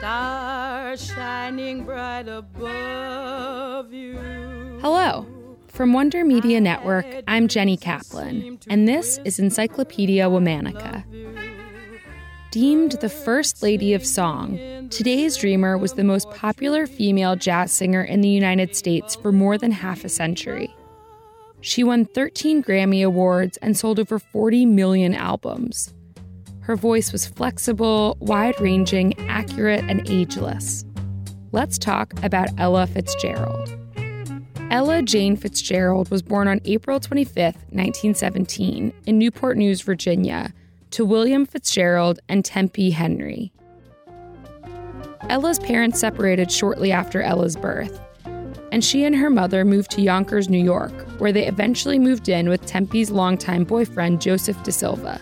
stars shining bright above you. Hello. From Wonder Media Network, I'm Jenny Kaplan, and this is Encyclopedia Womannica. Deemed the first lady of song, today's dreamer was the most popular female jazz singer in the United States for more than half a century. She won 13 Grammy Awards and sold over 40 million albums. Her voice was flexible, wide ranging, accurate, and ageless. Let's talk about Ella Fitzgerald. Ella Jane Fitzgerald was born on April 25, 1917, in Newport News, Virginia, to William Fitzgerald and Tempe Henry. Ella's parents separated shortly after Ella's birth, and she and her mother moved to Yonkers, New York, where they eventually moved in with Tempe's longtime boyfriend, Joseph De Silva.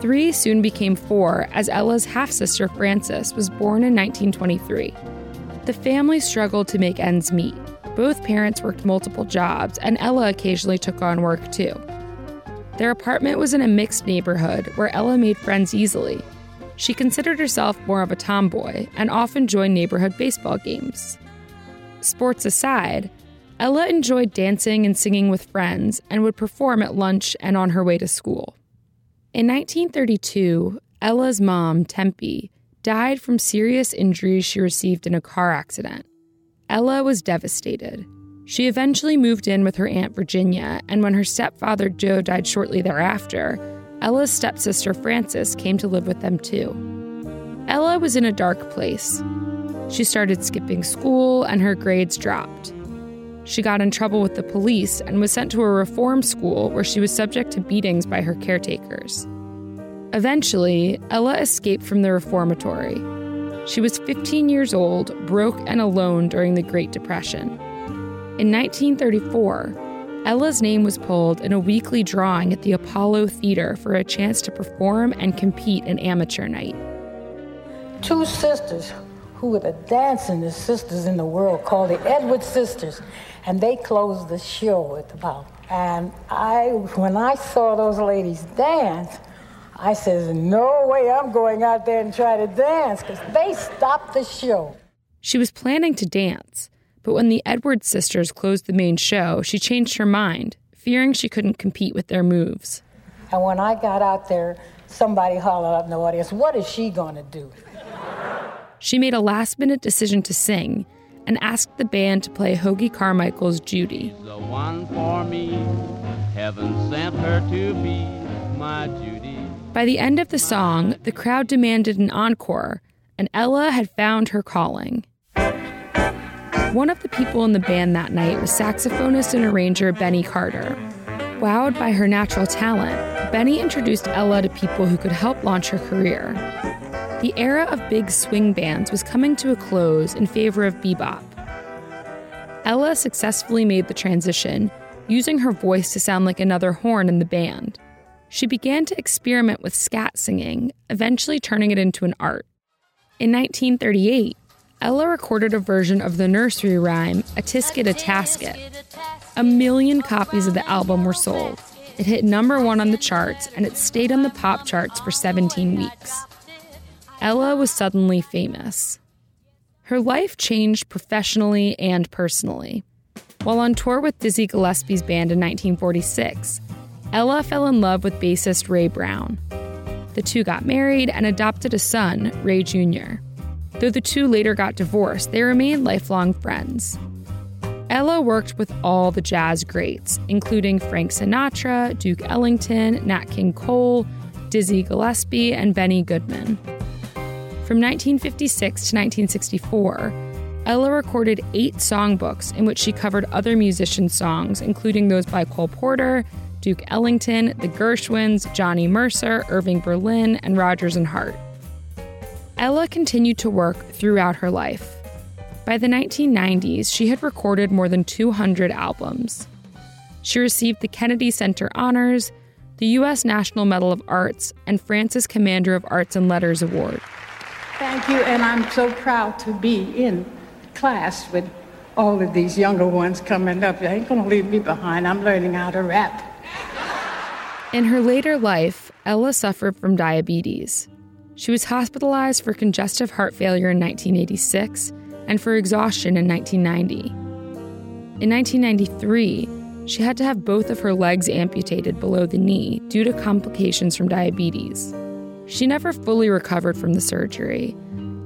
Three soon became four as Ella's half sister, Frances, was born in 1923. The family struggled to make ends meet. Both parents worked multiple jobs, and Ella occasionally took on work too. Their apartment was in a mixed neighborhood where Ella made friends easily. She considered herself more of a tomboy and often joined neighborhood baseball games. Sports aside, Ella enjoyed dancing and singing with friends and would perform at lunch and on her way to school. In 1932, Ella's mom, Tempe, died from serious injuries she received in a car accident. Ella was devastated. She eventually moved in with her Aunt Virginia, and when her stepfather Joe died shortly thereafter, Ella's stepsister Frances came to live with them too. Ella was in a dark place. She started skipping school, and her grades dropped. She got in trouble with the police and was sent to a reform school where she was subject to beatings by her caretakers. Eventually, Ella escaped from the reformatory. She was 15 years old, broke and alone during the Great Depression. In 1934, Ella's name was pulled in a weekly drawing at the Apollo Theater for a chance to perform and compete in amateur night. Two sisters who were the dancingest sisters in the world called the Edwards Sisters and they closed the show at the ball. And I, when I saw those ladies dance, I says, no way I'm going out there and try to dance because they stopped the show. She was planning to dance, but when the Edwards sisters closed the main show, she changed her mind, fearing she couldn't compete with their moves. And when I got out there, somebody hollered up in the audience, What is she going to do? She made a last minute decision to sing and asked the band to play Hoagy Carmichael's Judy. The one for me, heaven sent her to be my Judy. By the end of the song, the crowd demanded an encore, and Ella had found her calling. One of the people in the band that night was saxophonist and arranger Benny Carter. Wowed by her natural talent, Benny introduced Ella to people who could help launch her career. The era of big swing bands was coming to a close in favor of bebop. Ella successfully made the transition, using her voice to sound like another horn in the band. She began to experiment with scat singing, eventually turning it into an art. In 1938, Ella recorded a version of the nursery rhyme, A Tisket a Tasket. A million copies of the album were sold. It hit number one on the charts, and it stayed on the pop charts for 17 weeks. Ella was suddenly famous. Her life changed professionally and personally. While on tour with Dizzy Gillespie's band in 1946, Ella fell in love with bassist Ray Brown. The two got married and adopted a son, Ray Jr. Though the two later got divorced, they remained lifelong friends. Ella worked with all the jazz greats, including Frank Sinatra, Duke Ellington, Nat King Cole, Dizzy Gillespie, and Benny Goodman. From 1956 to 1964, Ella recorded eight songbooks in which she covered other musicians' songs, including those by Cole Porter, Duke Ellington, the Gershwins, Johnny Mercer, Irving Berlin, and Rodgers and Hart. Ella continued to work throughout her life. By the 1990s, she had recorded more than 200 albums. She received the Kennedy Center Honors, the U.S. National Medal of Arts, and France's Commander of Arts and Letters Award. Thank you, and I'm so proud to be in class with all of these younger ones coming up. They ain't gonna leave me behind. I'm learning how to rap. In her later life, Ella suffered from diabetes. She was hospitalized for congestive heart failure in 1986 and for exhaustion in 1990. In 1993, she had to have both of her legs amputated below the knee due to complications from diabetes. She never fully recovered from the surgery,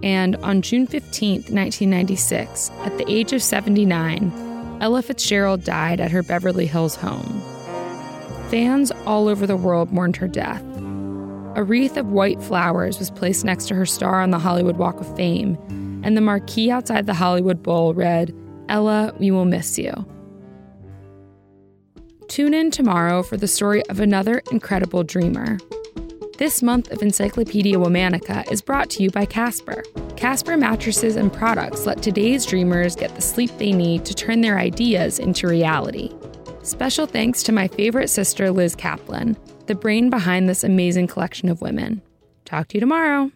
and on June 15, 1996, at the age of 79, Ella Fitzgerald died at her Beverly Hills home. Fans all over the world mourned her death, a wreath of white flowers was placed next to her star on the Hollywood Walk of Fame, and the marquee outside the Hollywood Bowl read, Ella, we will miss you. Tune in tomorrow for the story of another incredible dreamer. This month of Encyclopedia Womannica is brought to you by Casper. Casper mattresses and products let today's dreamers get the sleep they need to turn their ideas into reality. Special thanks to my favorite sister, Liz Kaplan the brain behind this amazing collection of women. Talk to you tomorrow.